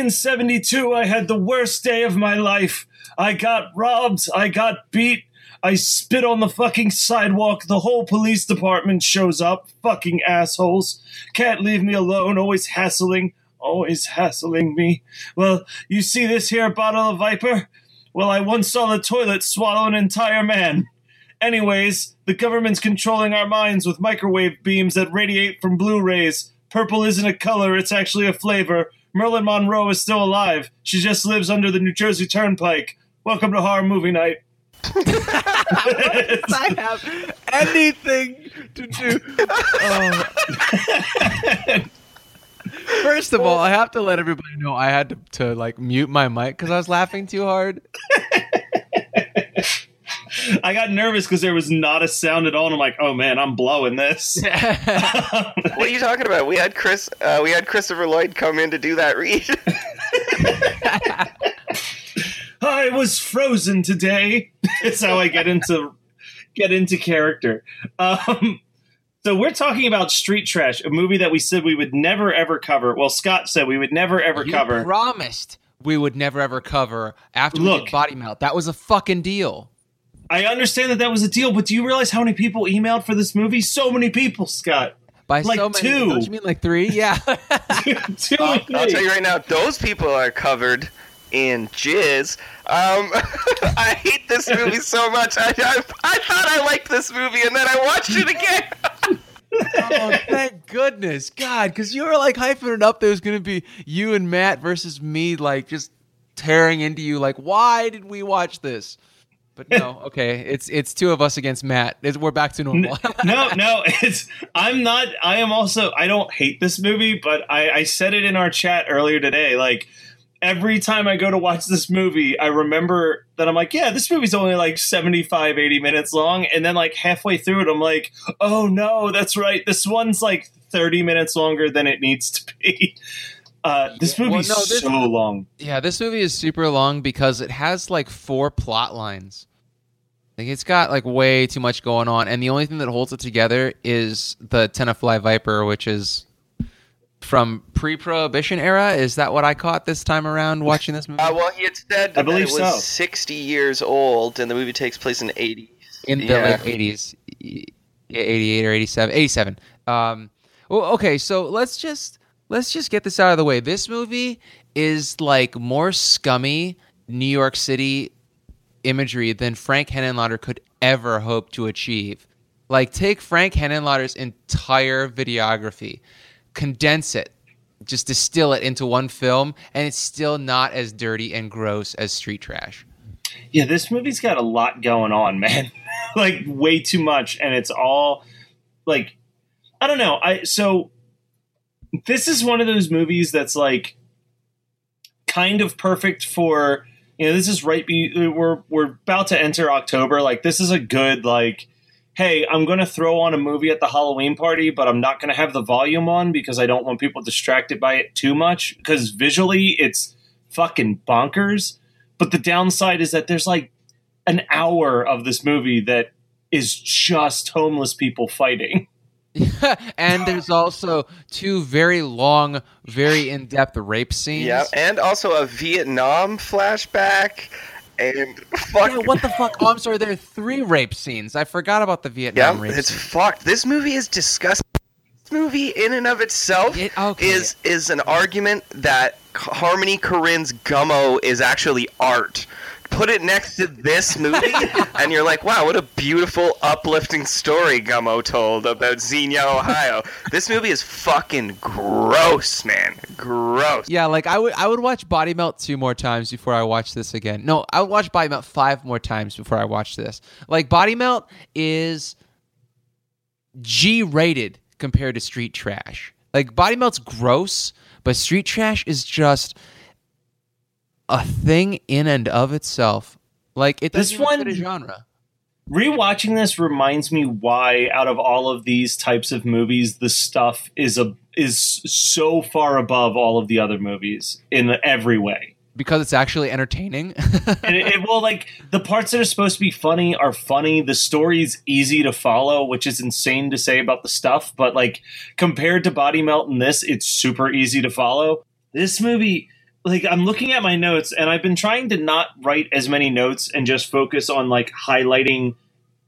In 1972, I had the worst day of my life. I got robbed. I got beat. I spit on the fucking sidewalk. The whole police department shows up. Fucking assholes. Can't leave me alone. Always hassling. Always hassling me. Well, you see this here bottle of Viper? Well, I once saw the toilet swallow an entire man. Anyways, the government's controlling our minds with microwave beams that radiate from Blu rays. Purple isn't a color, it's actually a flavor. Marilyn Monroe is still alive. She just lives under the New Jersey Turnpike. Welcome to Horror Movie Night. I have anything to do. Oh. First of all, I have to let everybody know I had to, to like mute my mic because I was laughing too hard. I got nervous because there was not a sound at all, and I'm like, oh man, I'm blowing this. What are you talking about? We had Chris. Uh, we had Christopher Lloyd come in to do that read. I was frozen today. It's how I get into get into character. Um, so we're talking about Street Trash, a movie that we said we would never ever cover. Well, Scott said we would never ever you cover. promised we would never ever cover after we did Body Melt. That was a fucking deal. I understand that that was a deal, but do you realize how many people emailed for this movie? So many people, Scott. By Like so many. two. Don't you mean like three? Yeah. Too I'll. I'll tell you right now, those people are covered in jizz. Um, I hate this movie so much. I, I, I thought I liked this movie, and then I watched it again. oh, thank goodness, God, because you were like hyping it up. There was going to be you and Matt versus me, like just tearing into you. Like, why did we watch this? But no, okay, it's it's two of us against Matt. It's, we're back to normal. no, no, it's I'm not. I am also. I don't hate this movie, but I, I said it in our chat earlier today. Like every time I go to watch this movie, I remember that I'm like, yeah, this movie's only like 75, 80 minutes long, and then like halfway through it, I'm like, oh no, that's right. This one's like 30 minutes longer than it needs to be. Uh, this Well, no, this- so long. Yeah, this movie is super long because it has like four plot lines. Like it's got like way too much going on, and the only thing that holds it together is the Tenafly Viper, which is from pre-prohibition era. Is that what I caught this time around watching this movie? Uh, well, he had said I that believe it was so. 60 years old, and the movie takes place in the 80s. in the Yeah. late eighties, eighty eight or 87, 87. Um, well, okay, so let's just let's just get this out of the way. This movie is like more scummy New York City imagery than Frank Henenlotter could ever hope to achieve. Like, take Frank Henenlotter's entire videography, condense it, just distill it into one film, and it's still not as dirty and gross as Street Trash. Yeah, this movie's got a lot going on, man. like way too much, and it's all like I don't know. I so this is one of those movies that's like kind of perfect for you know. This is right. Be, we're we're about to enter October. Like this is a good like. Hey, I'm going to throw on a movie at the Halloween party, but I'm not going to have the volume on because I don't want people distracted by it too much. Because visually, it's fucking bonkers. But the downside is that there's like an hour of this movie that is just homeless people fighting. and there's also two very long, very in-depth rape scenes. Yeah, and also a Vietnam flashback, and fuck. Yeah, what the fuck? Oh, I'm sorry. There are three rape scenes. I forgot about the Yeah, Vietnam rape. it's scene. fucked. This movie is disgusting. This movie, in and of itself, It- okay. is is an argument that Harmony Korine's Gummo is actually art. Put it next to this movie, and you're like, wow, what a beautiful, uplifting story Gummo told about Xenia, Ohio. This movie is fucking gross, man. Gross. Yeah, like I would I would watch Body Melt two more times before I watch this again. No, I would watch Body Melt five more times before I watch this. Like Body Melt is G rated compared to Street Trash. Like Body Melt's gross, but Street Trash is just a thing in and of itself. Like it This fit one- a genre. Rewatching this reminds me why, out of all of these types of movies, the stuff is a is so far above all of the other movies in every way. Because it's actually entertaining. and it, it will like the parts that are supposed to be funny are funny. The story's easy to follow, which is insane to say about the stuff, but like compared to Body Melt and this, it's super easy to follow. This movie, like I'm looking at my notes and I've been trying to not write as many notes and just focus on like highlighting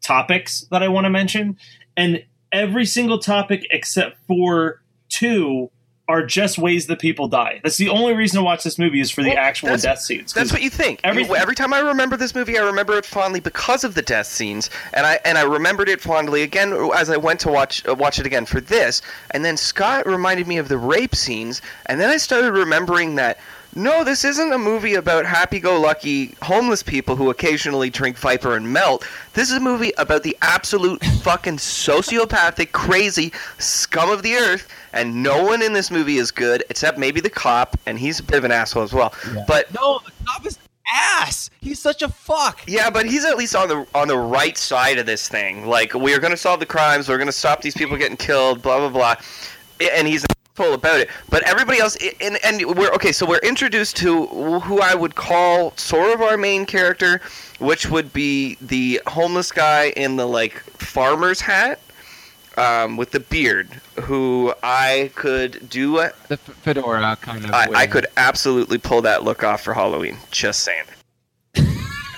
topics that I want to mention. And every single topic except for two are just ways that people die. That's the only reason to watch this movie is for the Well, actual death scenes. That's what you think. every- Every, every time I remember this movie, I remember it fondly because of the death scenes, and I and I remembered it fondly again as I went to watch uh, watch it again for this. And then Scott reminded me of the rape scenes, and then I started remembering that. No, this isn't a movie about happy-go-lucky homeless people who occasionally drink Viper and melt. This is a movie about the absolute fucking sociopathic, crazy scum of the earth, and no one in this movie is good except maybe the cop, and he's a bit of an asshole as well. But no, the cop is ass. He's such a fuck. yeah, but he's at least on the on the right side of this thing. Like we are going to solve the crimes, we're going to stop these people getting killed, blah blah blah, and he's full about it. But everybody else, and and we're okay. So we're introduced to who I would call sort of our main character, which would be the homeless guy in the like farmer's hat. Um, with the beard, who I could do, I, The f- fedora kind of. I way. could absolutely pull that look off for Halloween. Just saying.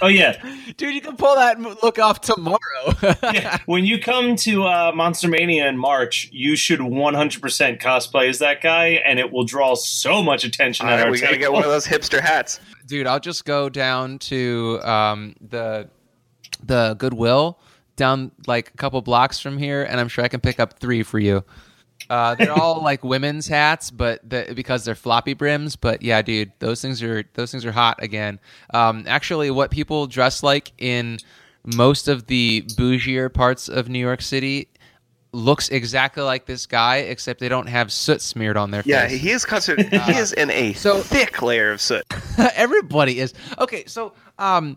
Oh yeah, Dude, you can pull that look off tomorrow. yeah. When you come to uh, Monster Mania in March, you should 100% cosplay as that guy, and it will draw so much attention. All at right, our we gotta get one of those hipster hats. Dude, I'll just go down to um, the the Goodwill down like a couple blocks from here, and I'm sure I can pick up three for you. Uh, they're all like women's hats, but the, because they're floppy brims. But yeah, dude, those things are those things are hot again. Um, actually, what people dress like in most of the bougier parts of New York City looks exactly like this guy, except they don't have soot smeared on their Yeah, face. Yeah, he is considered. he is in a so- thick layer of soot. Everybody is. Okay, so um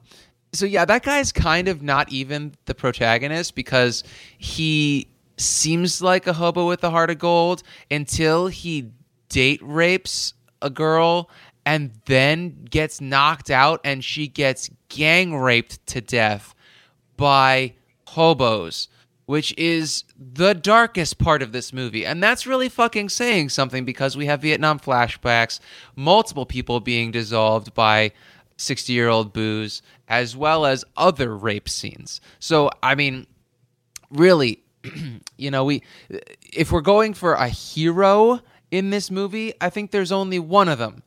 so yeah, that guy's kind of not even the protagonist because he seems like a hobo with a heart of gold until he date rapes a girl and then gets knocked out and she gets gang raped to death by hobos. which is the darkest part of this movie. And that's really fucking saying something because we have Vietnam flashbacks, multiple people being dissolved by 60 year old booze, as well as other rape scenes. So, I mean, really, you know, we if we're going for a hero in this movie, I think there's only one of them.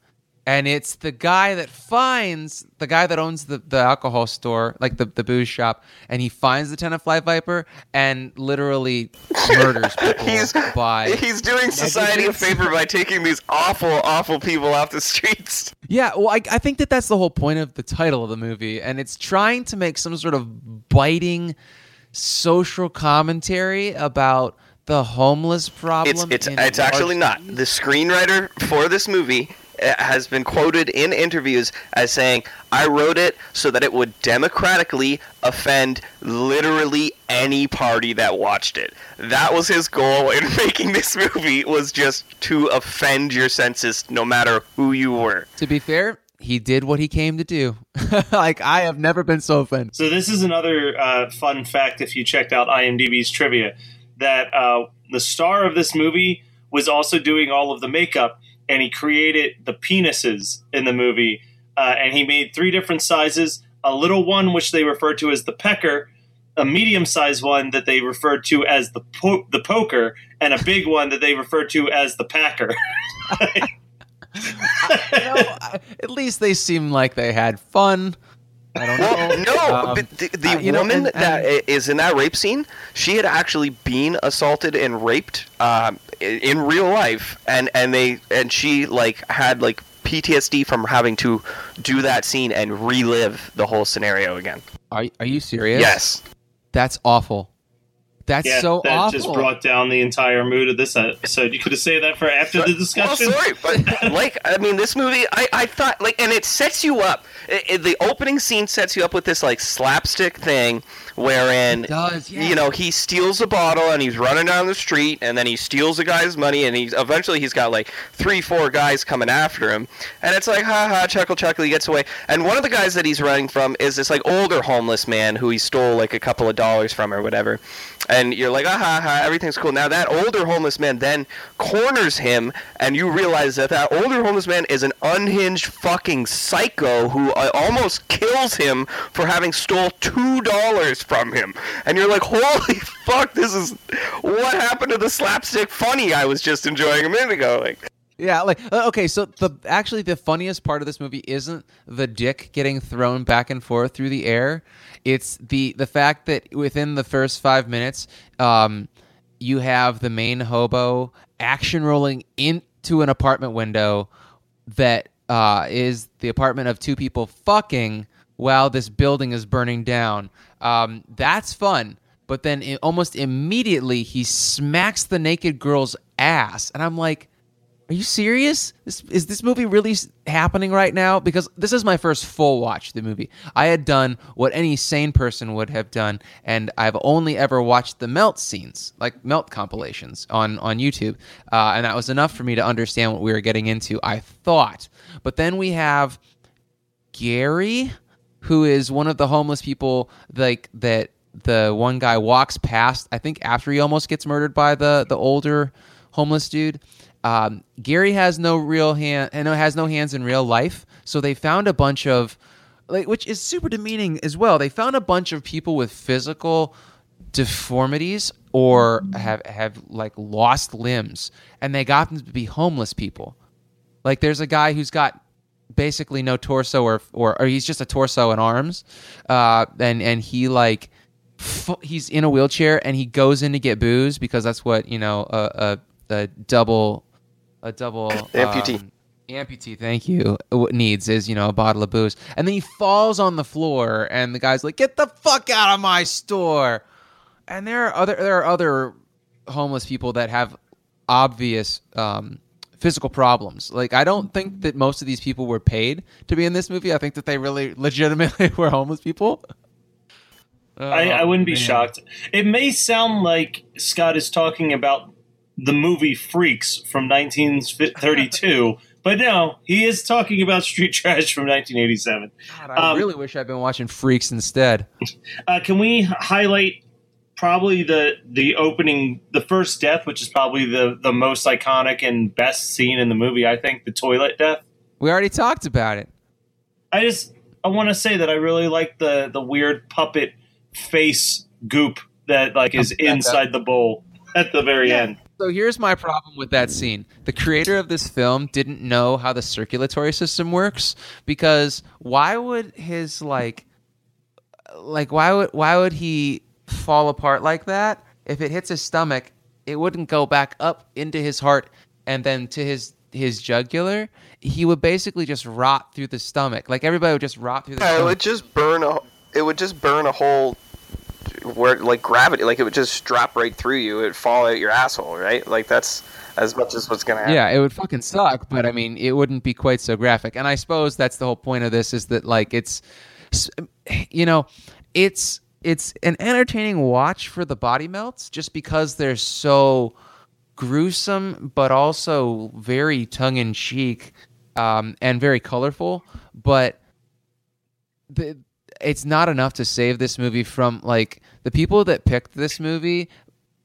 And it's the guy that finds the guy that owns the, the alcohol store, like the, the booze shop, and he finds the Tenafly Viper and literally murders people He's by he's doing society a favor by taking these awful, awful people off the streets. Yeah, well, I, I think that that's the whole point of the title of the movie, and it's trying to make some sort of biting social commentary about the homeless problem. It's it's it's actually not. The screenwriter for this movie uh, has been quoted in interviews as saying, "I wrote it so that it would democratically offend literally any party that watched it." That was his goal in making this movie was just to offend your senses no matter who you were. To be fair, he did what he came to do. like I have never been so offended. So this is another uh, fun fact. If you checked out IMDb's trivia, that uh, the star of this movie was also doing all of the makeup, and he created the penises in the movie, uh, and he made three different sizes: a little one, which they referred to as the pecker, a medium-sized one that they referred to as the po- the poker, and a big one that they referred to as the packer. You know, at least they seem like they had fun. I don't Well, know. no, Um, but the, the uh, you know, woman and- that and- i- is in that rape scene, she had actually been assaulted and raped um, i- in real life, and and they and she like had like PTSD from having to do that scene and relive the whole scenario again. Are are you serious? Yes. That's awful. That's yeah, so that awful. just brought down the entire mood of this episode. You could have saved that for after the Well, discussion. sorry, but like, I mean, this movie, I, I thought, like, and it sets you up. i i- the opening scene sets you up with this like slapstick thing, wherein does, yeah. you know he steals a bottle and he's running down the street, and then he steals a guy's money, and he's eventually he's got like three, four guys coming after him, and it's like ha ha, chuckle chuckle, he gets away, and one of the guys that he's running from is this like older homeless man who he stole like a couple of dollars from or whatever, and you're like ah ha ha, everything's cool. Now that older homeless man then corners him, and you realize that that older homeless man is an unhinged fucking psycho who uh, almost kills him for having stole two dollars from him, and you're like, holy fuck, this is what happened to the slapstick funny I was just enjoying a minute ago. Like, Yeah, like uh, okay, so the actually the funniest part of this movie isn't the dick getting thrown back and forth through the air. It's the the fact that within the first five minutes, um, you have the main hobo action rolling into an apartment window that uh, is the apartment of two people fucking while this building is burning down. Um, that's fun. But then i almost immediately he smacks the naked girl's ass, and I'm like, "Are you serious? Is this movie really happening right now?" Because this is my first full watch the movie. I had done what any sane person would have done, and I've only ever watched the melt scenes, like melt compilations on on YouTube, uh, and that was enough for me to understand what we were getting into. I thought, but then we have Gary, who is one of the homeless people like that the one guy walks past. I think after he almost gets murdered by the the older homeless dude. Um, Gary has no real hand and has no hands in real life, so they found a bunch of like, which is super demeaning as well. They found a bunch of people with physical deformities or have have like lost limbs, and they got them to be homeless people. Like there's a guy who's got basically no torso or or, or he's just a torso and arms, uh, and and he like he's in a wheelchair and he goes in to get booze because that's what you know a a, a double a double Amputee. um, amputee thank you what needs is you know a bottle of booze and then he falls on the floor and the guy's like get the fuck out of my store and there are other there are other homeless people that have obvious um, physical problems. Like I don't think that most of these people were paid to be in this movie. I think that they really legitimately were homeless people. I, I wouldn't be Oh, man. shocked. It may sound like Scott is talking about the movie Freaks from 1932, but no, he is talking about Street Trash from 1987. God, I Um, really wish I'd been watching Freaks instead. Uh, can we highlight probably the the opening, the first death, which is probably the the most iconic and best scene in the movie. I think the toilet death. We already talked about it. I just I want to say that I really like the the weird puppet face goop that like is inside the bowl at the very end. So here's my problem with that scene. The creator of this film didn't know how the circulatory system works because why would his like like why would why would he fall apart like that? If it hits his stomach, it wouldn't go back up into his heart and then to his his jugular. He would basically just rot through the stomach. Like everybody would just rot through the Yeah, it stomach. would just burn a. It would just burn a hole where like gravity, like it would just drop right through you. It would fall out your asshole, right? Like that's as much as what's gonna happen. Yeah, it would fucking suck, but I mean, it wouldn't be quite so graphic. And I suppose that's the whole point of this is that like it's you know, it's it's an entertaining watch for the body melts just because they're so gruesome but also very tongue in cheek um, and very colorful, but the, it's not enough to save this movie from like the people that picked this movie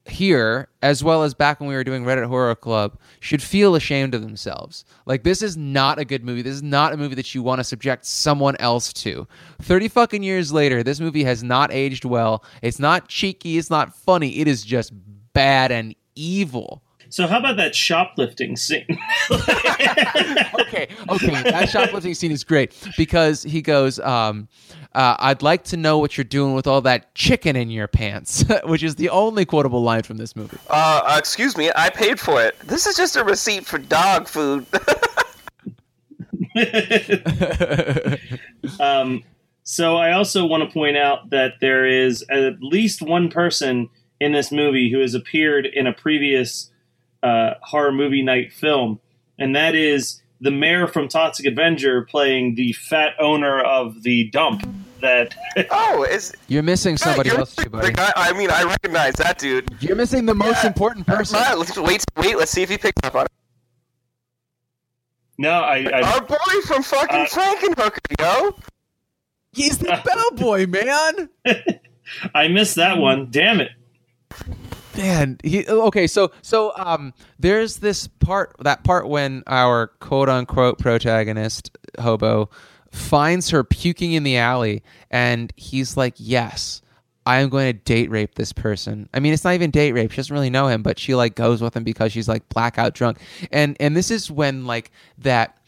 here as well as back when we were doing Reddit Horror Club should feel ashamed of themselves. Like this is not a good movie. This is not a movie that you want to subject someone else to. 30 fucking years later, this movie has not aged well. It's not cheeky, it's not funny. It is just bad and evil. So how about that shoplifting scene? okay, okay. That shoplifting scene is great because he goes, um, uh, "I'd like to know what you're doing with all that chicken in your pants," which is the only quotable line from this movie. Uh, uh, excuse me, I paid for it. This is just a receipt for dog food. um, so I also want to point out that there is at least one person in this movie who has appeared in a previous uh, horror movie night film, and that is the mayor from Toxic Avenger playing the fat owner of the dump. That oh, is You're missing somebody you're- else too, buddy. guy- I mean, I recognize that dude. You're missing the most Yeah. important person. Uh, let's wait, wait. Let's see if he picks up on it. no, I, I Our boy from fucking Uh, Frankenhooker, yo. He's the bellboy, man. I missed that one. Damn it! Man, he okay. So so um, there's this part that part when our quote unquote protagonist hobo finds her puking in the alley, and he's like, "Yes, I am going to date rape this person." I mean, it's not even date rape; she doesn't really know him, but she like goes with him because she's like blackout drunk, and and this is when like that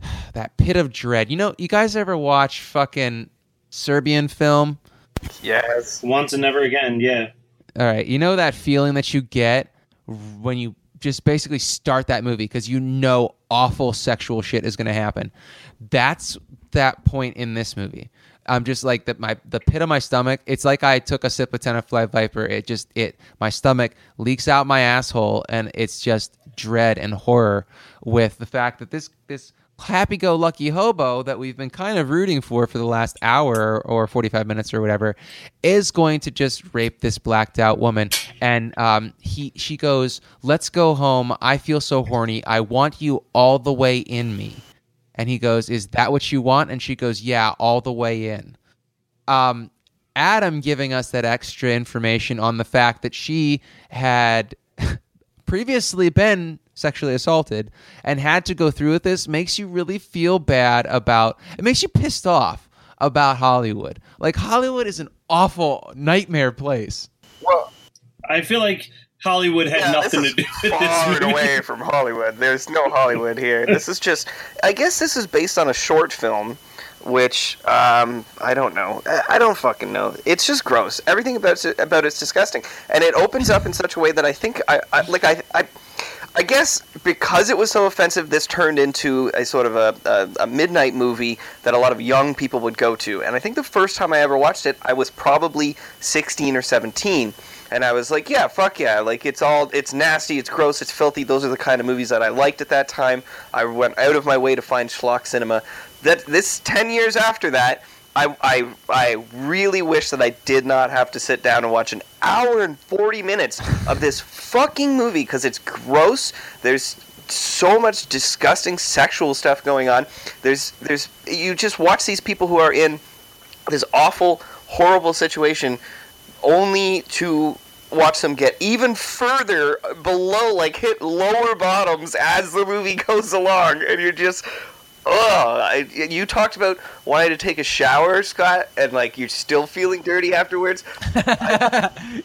that pit of dread. You know, you guys ever watch fucking Serbian film? Yes. Once and never again. Yeah. All right, you know that feeling that you get when you just basically start that movie because you know awful sexual shit is going to happen. That's that point in this movie. I'm just like that. My the pit of my stomach. It's like I took a sip of Tenafly Viper. It just it my stomach leaks out my asshole, and it's just dread and horror with the fact that this this happy-go-lucky hobo that we've been kind of rooting for for the last hour or 45 minutes or whatever is going to just rape this blacked out woman. And um, he she goes let's go home. I feel so horny. I want you all the way in me. And he goes is that what you want? And she goes yeah all the way in. Um, adam giving us that extra information on the fact that she had previously been sexually assaulted and had to go through with this makes you really feel bad about it makes you pissed off about Hollywood. Like Hollywood is an awful nightmare place. Well, I feel like Hollywood had yeah, nothing this to do with this far movie. away from Hollywood. There's no Hollywood here. This is just. I guess this is based on a short film, which um, I don't know. I, I don't fucking know. It's just gross. Everything about it, about it's disgusting, and it opens up in such a way that I think I, I like. I, I I guess because it was so offensive, this turned into a sort of a, a, a midnight movie that a lot of young people would go to. And I think the first time I ever watched it, I was probably 16 or 17. And I was like, yeah, fuck yeah. Like, it's all, it's nasty, it's gross, it's filthy. Those are the kind of movies that I liked at that time. I went out of my way to find schlock cinema. That This 10 years after that, I, I, I really wish that I did not have to sit down and watch an hour and 40 minutes of this fucking movie because it's gross. There's so much disgusting sexual stuff going on. There's, there's, you just watch these people who are in this awful, horrible situation only to watch them get even further below, like hit lower bottoms as the movie goes along, and you're just. Ugh. I, you talked about wanting to take a shower, Scott, and like you're still feeling dirty afterwards.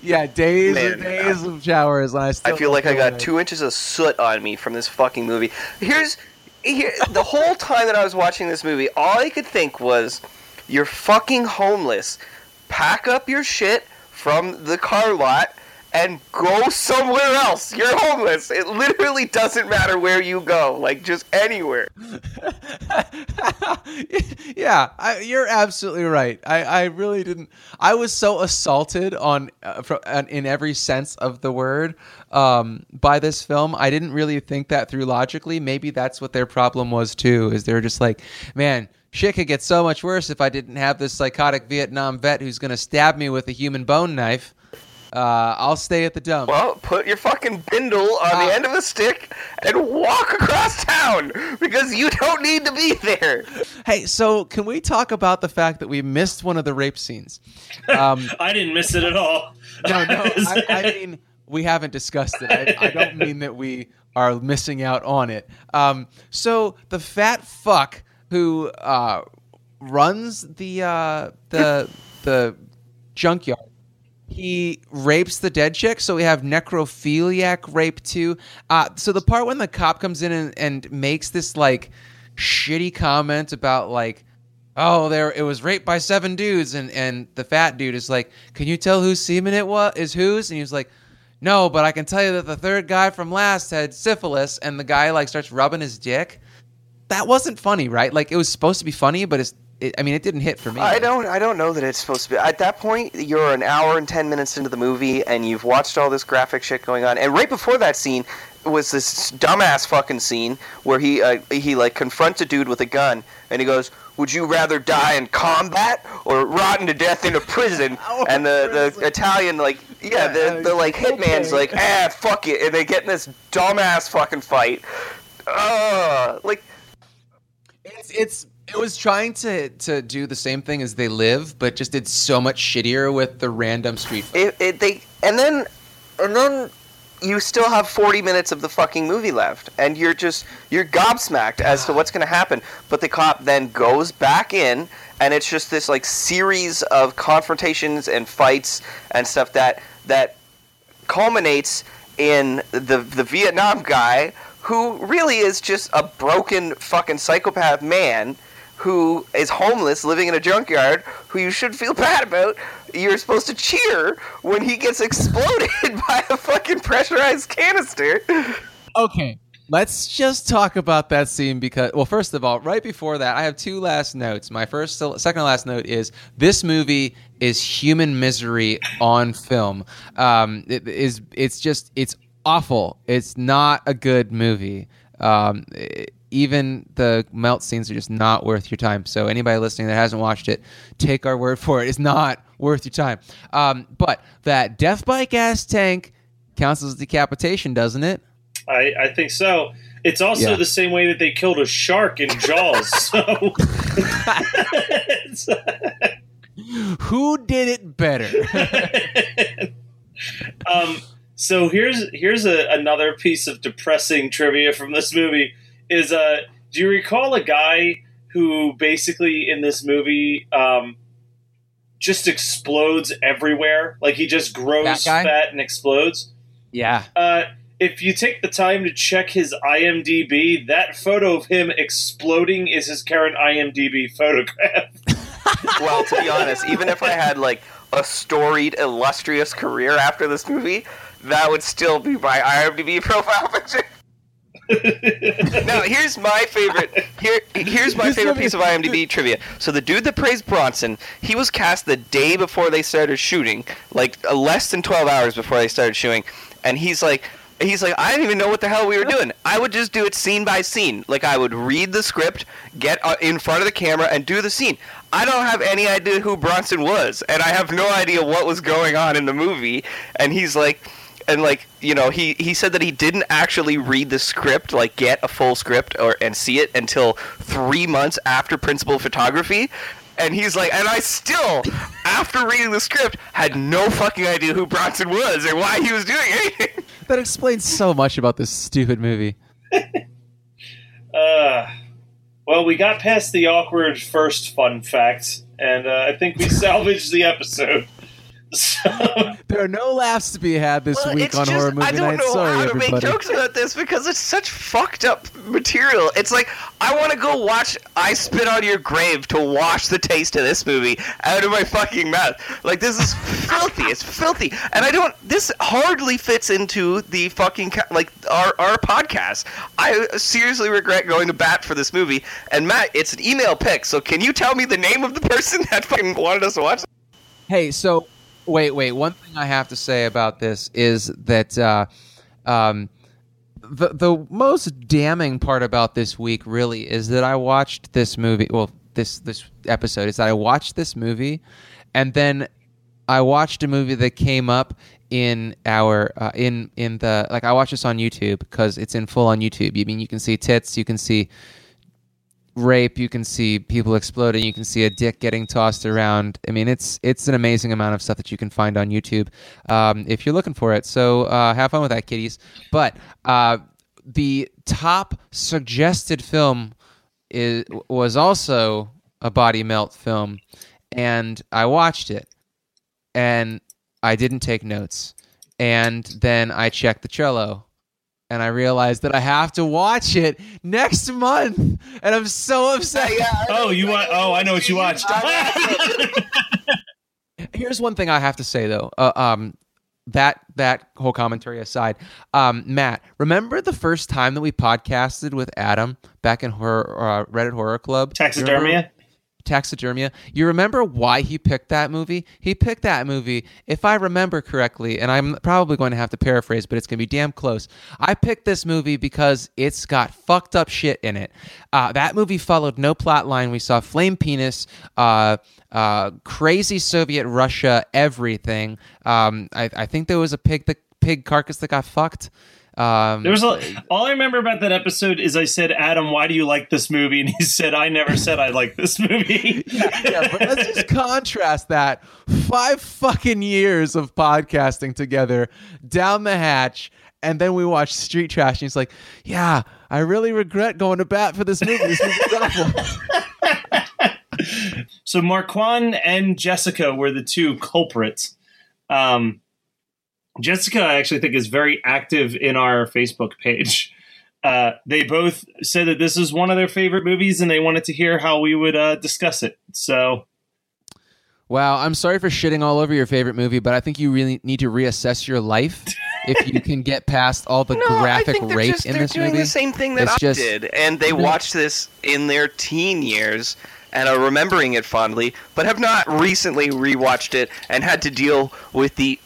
yeah, days Man, and days of showers, and I still I feel like I got like- two inches of soot on me from this fucking movie. Here's here the whole time that I was watching this movie, all I could think was, "You're fucking homeless. Pack up your shit from the car lot." And go somewhere else. You're homeless. It literally doesn't matter where you go. Like just anywhere. yeah, I, you're absolutely right. I, I really didn't. I was so assaulted on uh, in every sense of the word um, by this film. I didn't really think that through logically. Maybe that's what their problem was too. Is they're just like, man. Shit could get so much worse if I didn't have this psychotic Vietnam vet who's going to stab me with a human bone knife. Uh, I'll stay at the dump. Well, put your fucking bindle on Uh, the end of a stick and walk across town because you don't need to be there. Hey, so can we talk about the fact that we missed one of the rape scenes? Um, I didn't miss it at all. no, no, I, I mean we haven't discussed it. I, I don't mean that we are missing out on it. Um, so the fat fuck who uh, runs the uh, the the junkyard. He rapes the dead chick, so we have necrophiliac rape too. Uh, so the part when the cop comes in and, and makes this like shitty comment about like, oh, there it was raped by seven dudes, and and the fat dude is like, can you tell whose semen it was is whose? And he was like, no, but I can tell you that the third guy from last had syphilis, and the guy like starts rubbing his dick. That wasn't funny, right? Like it was supposed to be funny, but it's. It, I mean, it didn't hit for me. I don't. I don't know that it's supposed to be. At that point, you're an hour and ten minutes into the movie, and you've watched all this graphic shit going on. And right before that scene was this dumbass fucking scene where he uh, he like confronts a dude with a gun, and he goes, "Would you rather die in combat or rotten to death in a prison?" Oh, and the prison. the Italian like, yeah, Yeah, the the like hitman's like, ah, fuck it, and they get in this dumbass fucking fight. Ugh, like It's it's it was trying to to do the same thing as They Live, but just did so much shittier with the random street. fight. it, it they and then and then you still have 40 minutes of the fucking movie left and you're just you're gobsmacked as to what's going to happen but the cop then goes back in and it's just this like series of confrontations and fights and stuff that that culminates in the the Vietnam guy who really is just a broken fucking psychopath man who is homeless living in a junkyard who you should feel bad about you're supposed to cheer when he gets exploded by a fucking pressurized canister Okay, let's just talk about that scene because, well, first of all, right before that, I have two last notes. My first, second, last note is this movie is human misery on film. Um, it is it's just it's awful. It's not a good movie. Um, it- even the melt scenes are just not worth your time. So anybody listening that hasn't watched it, take our word for it. It's not worth your time. Um, but that death by gas tank counts as decapitation, doesn't it? I, I think so. It's also Yeah. the same way that they killed a shark in Jaws. So Who did it better? um, so here's here's a, another piece of depressing trivia from this movie. Is uh, do you recall a guy who basically in this movie um, just explodes everywhere? Like he just grows fat and explodes. yeah. Uh, if you take the time to check his IMDb, that photo of him exploding is his current IMDb photograph. well to be honest even if i had like a storied illustrious career after this movie that would still be my imdb profile picture now here's my favorite here here's my favorite piece of IMDb trivia. So the dude that praised Bronson, he was cast the day before they started shooting, like uh, less than 12 hours before they started shooting, and he's like he's like I didn't even know what the hell we were doing. I would just do it scene by scene. Like I would read the script, get uh, in front of the camera and do the scene. I don't have any idea who Bronson was, and I have no idea what was going on in the movie. And he's like, and like you know, he he said that he didn't actually read the script, like get a full script or and see it until three months after principal photography. and he's like, and I still, after reading the script, had no fucking idea who Bronson was or why he was doing anything. That explains so much about this stupid movie. Uh, well, we got past the awkward first fun fact, and uh, I think we salvaged the episode. So, There are no laughs to be had this Well, week on just, horror movie I don't night. know Sorry, how to everybody. make jokes about this because it's such fucked up material. It's like I want to go watch "I Spit on Your Grave" to wash the taste of this movie out of my fucking mouth. Like this is filthy. It's filthy, and I don't. This hardly fits into the fucking like our our podcast. I seriously regret going to bat for this movie. And Matt, it's an email pick. So can you tell me the name of the person that fucking wanted us to watch? Hey, so wait, wait. One thing I have to say about this is that uh, um, the the most damning part about this week really is that I watched this movie. Well, this this episode is that I watched this movie, and then I watched a movie that came up in our uh, in in the like I watched this on YouTube because it's in full on YouTube. I mean, you can see tits, you can see rape you can see people exploding you can see a dick getting tossed around. I mean it's it's an amazing amount of stuff that you can find on youtube um, if you're looking for it. So uh, have fun with that kiddies. But uh, the top suggested film is was also a body melt film and i watched it and i didn't take notes. And then i checked the cello and I realized that I have to watch it next month, and I'm so upset. oh, you want? Oh, I know what you watched. Here's one thing I have to say though. Uh, um, that that whole commentary aside, um, Matt, remember the first time that we podcasted with Adam back in horror, uh, Reddit Horror Club? You remember- Taxidermia. Taxidermia. You remember why he picked that movie? He picked that movie, if I remember correctly, and I'm probably going to have to paraphrase, but it's going to be damn close. I picked this movie because it's got fucked up shit in it. Uh, that movie followed no plot line. We saw flame penis, uh, uh, crazy Soviet Russia, everything. Um, I, I think there was a pig that pig carcass that got fucked. Um, There was a, all I remember about that episode is I said, "Adam, why do you like this movie?" And he said, "I never said I like this movie." yeah, but let's just contrast that five fucking years of podcasting together down the hatch, and then we watch Street Trash, and he's like, "Yeah, I really regret going to bat for this movie. This movie's awful." so Marquand and Jessica were the two culprits. Um, Jessica, I actually think, is very active in our Facebook page. Uh, they both said that this is one of their favorite movies, and they wanted to hear how we would uh, discuss it. So Wow, I'm sorry for shitting all over your favorite movie, but I think you really need to reassess your life if you can get past all the No, I graphic think they're rape just in they're this doing movie. the same thing that It's I just- did, and they watched this in their teen years and are remembering it fondly, but have not recently rewatched it and had to deal with the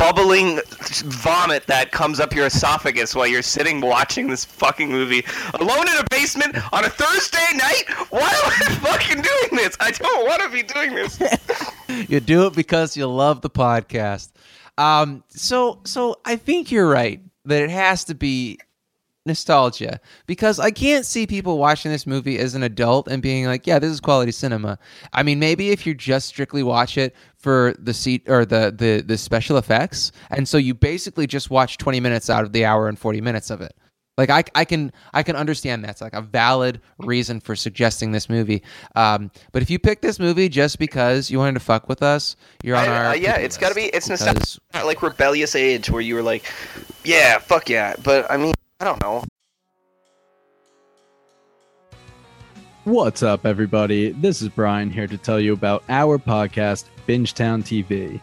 bubbling vomit that comes up your esophagus while you're sitting watching this fucking movie alone in a basement on a Thursday night. Why am I fucking doing this? I don't want to be doing this. you do it because you love the podcast. Um, so so I think you're right that it has to be nostalgia because I can't see people watching this movie as an adult and being like, "Yeah, this is quality cinema." I mean, maybe if you just strictly watch it for the seat or the the the special effects, and so you basically just watch 20 minutes out of the hour and 40 minutes of it. Like I, I can I can understand that's like a valid reason for suggesting this movie. Um, but if you pick this movie just because you wanted to fuck with us, you're on I- our uh, yeah, it's got to be. It's because- nostalgic, like rebellious age where you were like, yeah, fuck yeah. But I mean, I don't know. What's up, everybody? This is Brian here to tell you about our podcast, Bingetown TV.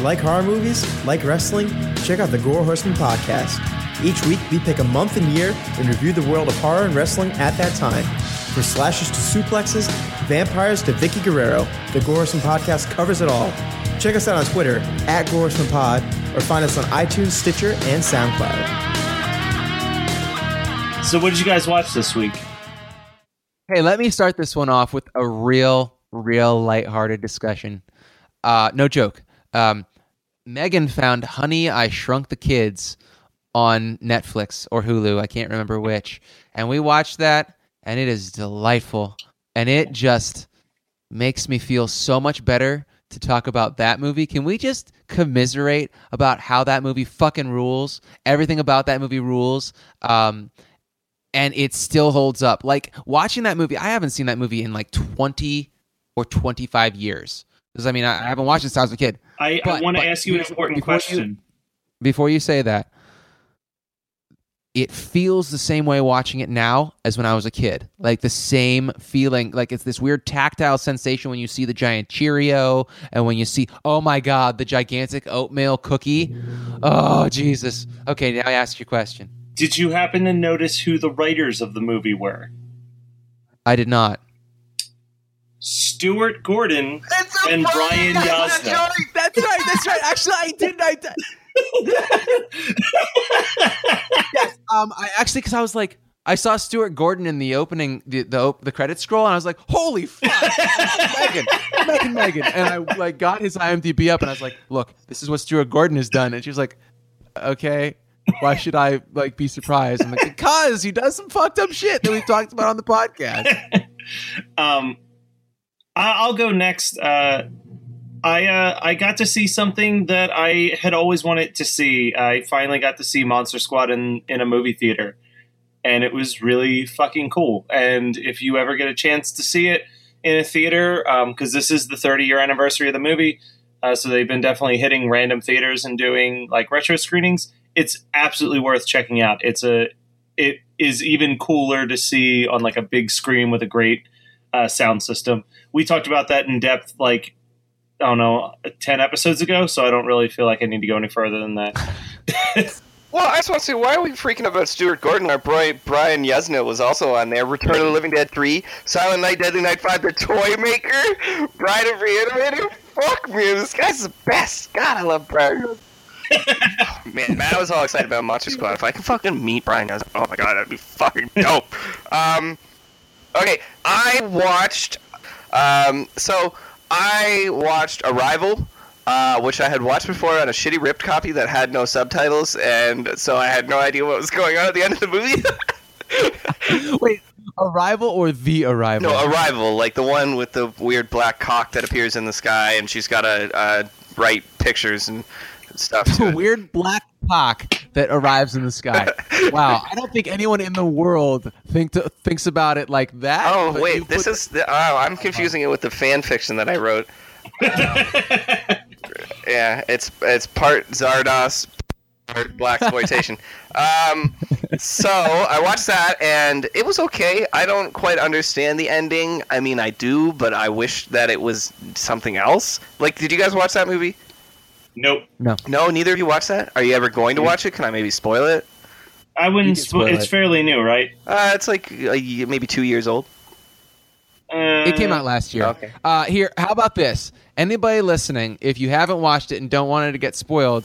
Like horror movies? Like wrestling? Check out the Gore Horseman podcast. Each week, we pick a month and year and review the world of horror and wrestling at that time. From slashes to suplexes, vampires to Vickie Guerrero, the Gore Horseman podcast covers it all. Check us out on Twitter at Gore Horseman Pod or find us on iTunes, Stitcher, and SoundCloud. So, what did you guys watch this week? Hey, let me start this one off with a real, real lighthearted discussion. Uh, no joke. Um, Megan found Honey, I Shrunk the Kids on Netflix or Hulu. I can't remember which. And we watched that, and it is delightful. And it just makes me feel so much better to talk about that movie. Can we just commiserate about how that movie fucking rules? Everything about that movie rules. Um, and it still holds up. Like watching that movie, I haven't seen that movie in like 20 or 25 years. Because I mean, I, I haven't watched it since I was a kid. I, I want to ask you an important before you- question. Before you say that, it feels the same way watching it now as when I was a kid. Like the same feeling, like it's this weird tactile sensation when you see the giant Cheerio and when you see, oh my God, the gigantic oatmeal cookie. Oh, Jesus. Okay, now I ask your question. Did you happen to notice who the writers of the movie were? I did not. Stuart Gordon and Brian Yuzna. That's right. That's right. Actually, I didn't. I did. yes. Um. I actually, because I was like, I saw Stuart Gordon in the opening, the the, op- the credit scroll, and I was like, holy fuck, Megan, Megan, Megan, and I like got his IMDb up, and I was like, look, this is what Stuart Gordon has done, and she was like, okay. Why should I like be surprised? I'm like, because he does some fucked up shit that we've talked about on the podcast. Um, I- I'll go next. Uh, I uh, I got to see something that I had always wanted to see. I finally got to see Monster Squad in in a movie theater, and it was really fucking cool. And if you ever get a chance to see it in a theater, because this is the 30 year anniversary of the movie, uh, so they've been definitely hitting random theaters and doing like retro screenings. It's absolutely worth checking out. It's a it is even cooler to see on like a big screen with a great uh, sound system. We talked about that in depth, like I don't know, ten episodes ago. So I don't really feel like I need to go any further than that. Well, I just want to say, why are we freaking about Stuart Gordon? Our boy Brian Yuzna was also on there. Return of the Living Dead 3, Silent Night, Deadly Night 5, The Toy Maker, Bride of Reanimator. Fuck me, this guy's the best. God, I love Brian. Oh, man, man, I was all excited about Monster Squad. If I can fucking meet Brian Yuzna, oh my god, that'd be fucking dope. Um, okay, I watched. Um, so I watched Arrival. Uh, which I had watched before on a shitty ripped copy that had no subtitles, and so I had no idea what was going on at the end of the movie. Wait, Arrival or The Arrival? no, Arrival, like the one with the weird black cock that appears in the sky, and she's got to uh, write pictures and stuff. To a it. weird black cock that arrives in the sky. Wow, I don't think anyone in the world think to, thinks about it like that. Oh but you wait, this put- is the, oh I'm confusing it with the fan fiction that I wrote. yeah, it's it's part Zardoz, part blaxploitation. um, so I watched that and it was okay. I don't quite understand the ending. I mean, I do, but I wish that it was something else. Like, did you guys watch that movie? Nope. No, No, neither of you watch that. Are you ever going to watch it? Can I maybe spoil it? I wouldn't. can Spo- spoil it's it. fairly new, right? Uh, it's like uh, maybe two years old. Uh, It came out last year. Okay. Uh, here, how about this? Anybody listening, if you haven't watched it and don't want it to get spoiled,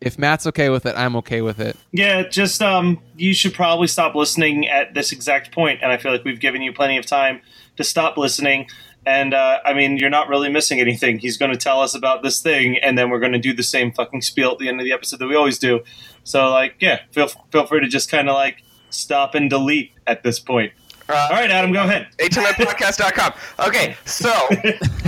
If Matt's okay with it, I'm okay with it. Yeah, just um, you should probably stop listening at this exact point, and I feel like we've given you plenty of time to stop listening. And uh, I mean, you're not really missing anything. He's going to tell us about this thing, and then we're going to do the same fucking spiel at the end of the episode that we always do. So, like, yeah, feel feel free to just kind of like stop and delete at this point. Uh, All right, Adam, go ahead. HMNpodcast.com. Okay, so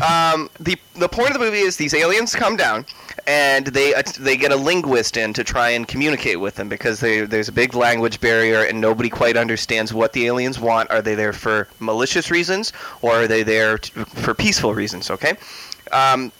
um, the the point of the movie is these aliens come down and they uh, they get a linguist in to try and communicate with them because they, there's a big language barrier and nobody quite understands what the aliens want. Are they there for malicious reasons or are they there t for peaceful reasons? Okay. Um,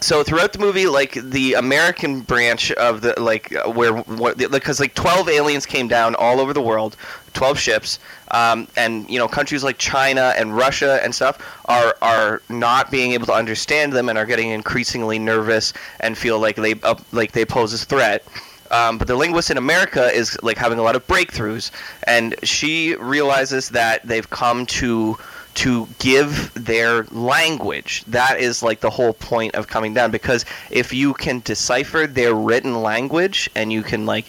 so throughout the movie like the american branch of the like uh, where because like 12 aliens came down all over the world 12 ships um, and you know countries like china and russia and stuff are are not being able to understand them and are getting increasingly nervous and feel like they uh, like they pose a threat. Um, but the linguist in America is like having a lot of breakthroughs, and she realizes that they've come to to give their language. That is like the whole point of coming down. Because if you can decipher their written language and you can like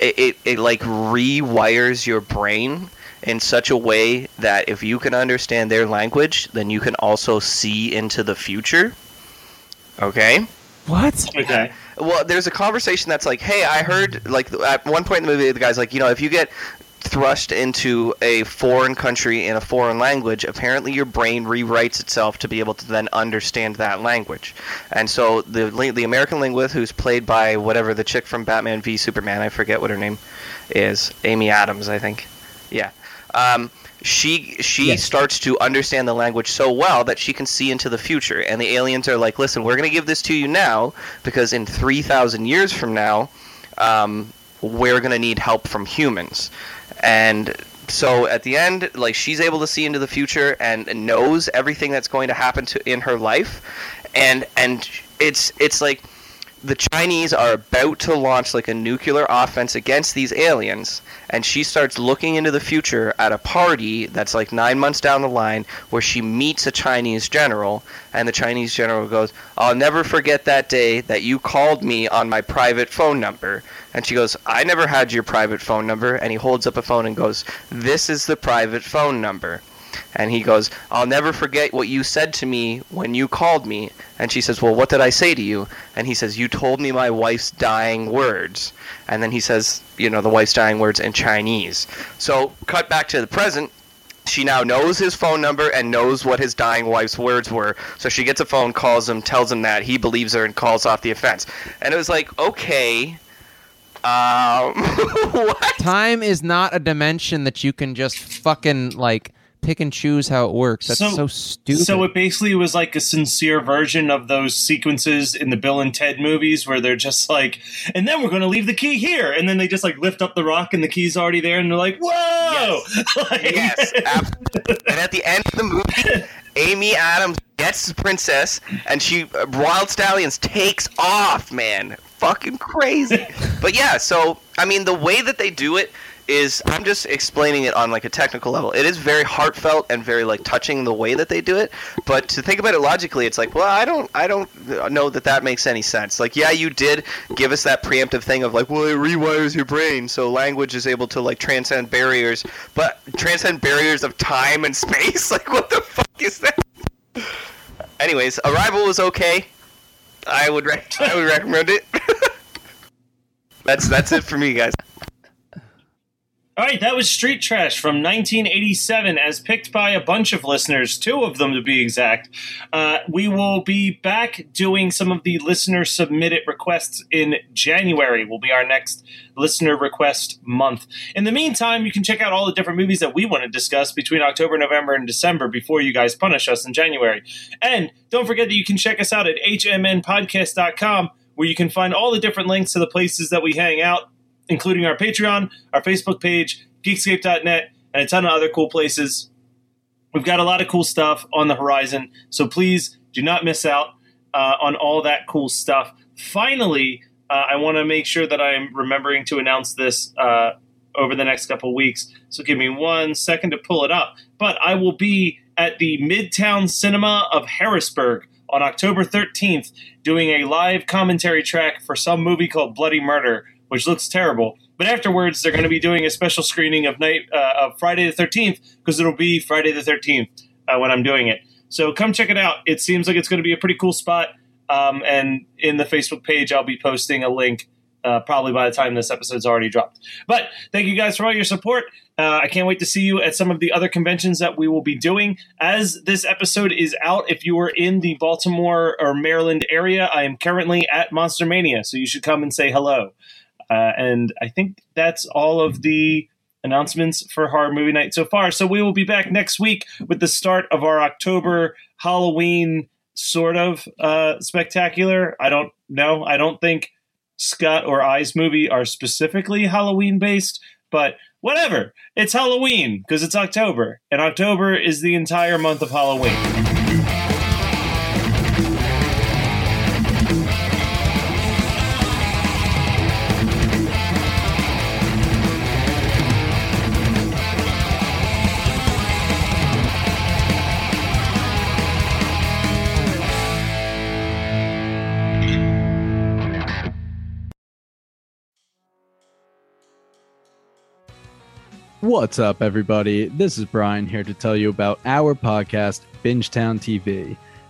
it, it, it like rewires your brain in such a way that if you can understand their language, then you can also see into the future. Okay? What? Okay. Well, there's a conversation that's like, hey, I heard, like, at one point in the movie, the guy's like, you know, if you get thrust into a foreign country in a foreign language, apparently your brain rewrites itself to be able to then understand that language. And so the the American linguist, who's played by whatever the chick from Batman v Superman, I forget what her name is, Amy Adams, I think. Yeah. Um, she she Yes. starts to understand the language so well that she can see into the future. And the aliens are like listen we're going to give this to you now because in 3000 years from now um, we're going to need help from humans. And so at the end like she's able to see into the future and knows everything that's going to happen to in her life. And and it's it's like the Chinese are about to launch like a nuclear offense against these aliens, and she starts looking into the future at a party that's like nine months down the line where she meets a Chinese general, and the Chinese general goes, I'll never forget that day that you called me on my private phone number. And she goes, I never had your private phone number. And he holds up a phone and goes, This is the private phone number. And he goes, I'll never forget what you said to me when you called me. And she says, Well, what did I say to you? And he says, You told me my wife's dying words. And then he says, You know, the wife's dying words in Chinese. So, cut back to the present. She now knows his phone number and knows what his dying wife's words were. So she gets a phone, calls him, tells him that he believes her, and calls off the offense. And it was like, okay, um, what? Time is not a dimension that you can just fucking like pick and choose how it works. That's so, stupid. So it basically was like a sincere version of those sequences in the Bill and Ted movies where they're just like, and then we're going to leave the key here, and then they just like lift up the rock and the key's already there, and they're like, whoa! Like- Yes, absolutely. and at the end of the movie, Amy Adams gets the princess, and she uh, Wyld Stallyns takes off. Man, fucking crazy. but yeah, so I mean, the way that they do it is I'm just explaining it on like a technical level. It is very heartfelt and very like touching the way that they do it. But to think about it logically, it's like, well, I don't, I don't know that that makes any sense. Like, yeah, you did give us that preemptive thing of like, well, it rewires your brain, so language is able to like transcend barriers, but transcend barriers of time and space. Like, what the fuck is that? Anyways, Arrival was okay. I would, rec- I would recommend it. that's that's it for me, guys. All right, that was Street Trash from 1987, as picked by a bunch of listeners, two of them to be exact. Uh, we will be back doing some of the listener submitted requests in January. Will be our next listener request month. In the meantime, you can check out all the different movies that we want to discuss between October, November, and December before you guys punish us in January. And don't forget that you can check us out at hmnpodcast.com, where you can find all the different links to the places that we hang out including our Patreon, our Facebook page, Geekscape.net, and a ton of other cool places. We've got a lot of cool stuff on the horizon, so please do not miss out uh, on all that cool stuff. Finally, uh, I want to make sure that I'm remembering to announce this uh, over the next couple weeks. So give me one second to pull it up. But I will be at the Midtown Cinema of Harrisburg on October 13th doing a live commentary track for some movie called Bloody Murder, which looks terrible. But afterwards, they're going to be doing a special screening of night uh, of Friday the 13th because it'll be Friday the 13th uh, when I'm doing it. So come check it out. It seems like it's going to be a pretty cool spot. Um, and in the Facebook page, I'll be posting a link uh, probably by the time this episode's already dropped. But thank you guys for all your support. Uh, I can't wait to see you at some of the other conventions that we will be doing. As this episode is out, if you are in the Baltimore or Maryland area, I am currently at Monster Mania, so you should come and say hello. Uh, and I think that's all of the announcements for Horror Movie Night so far. So we will be back next week with the start of our October Halloween sort of uh, spectacular. I don't know. I don't think Scott or I's movie are specifically Halloween based, but whatever. It's Halloween because it's October, and October is the entire month of Halloween. What's up, everybody? This is Brian here to tell you about our podcast, Bingetown TV.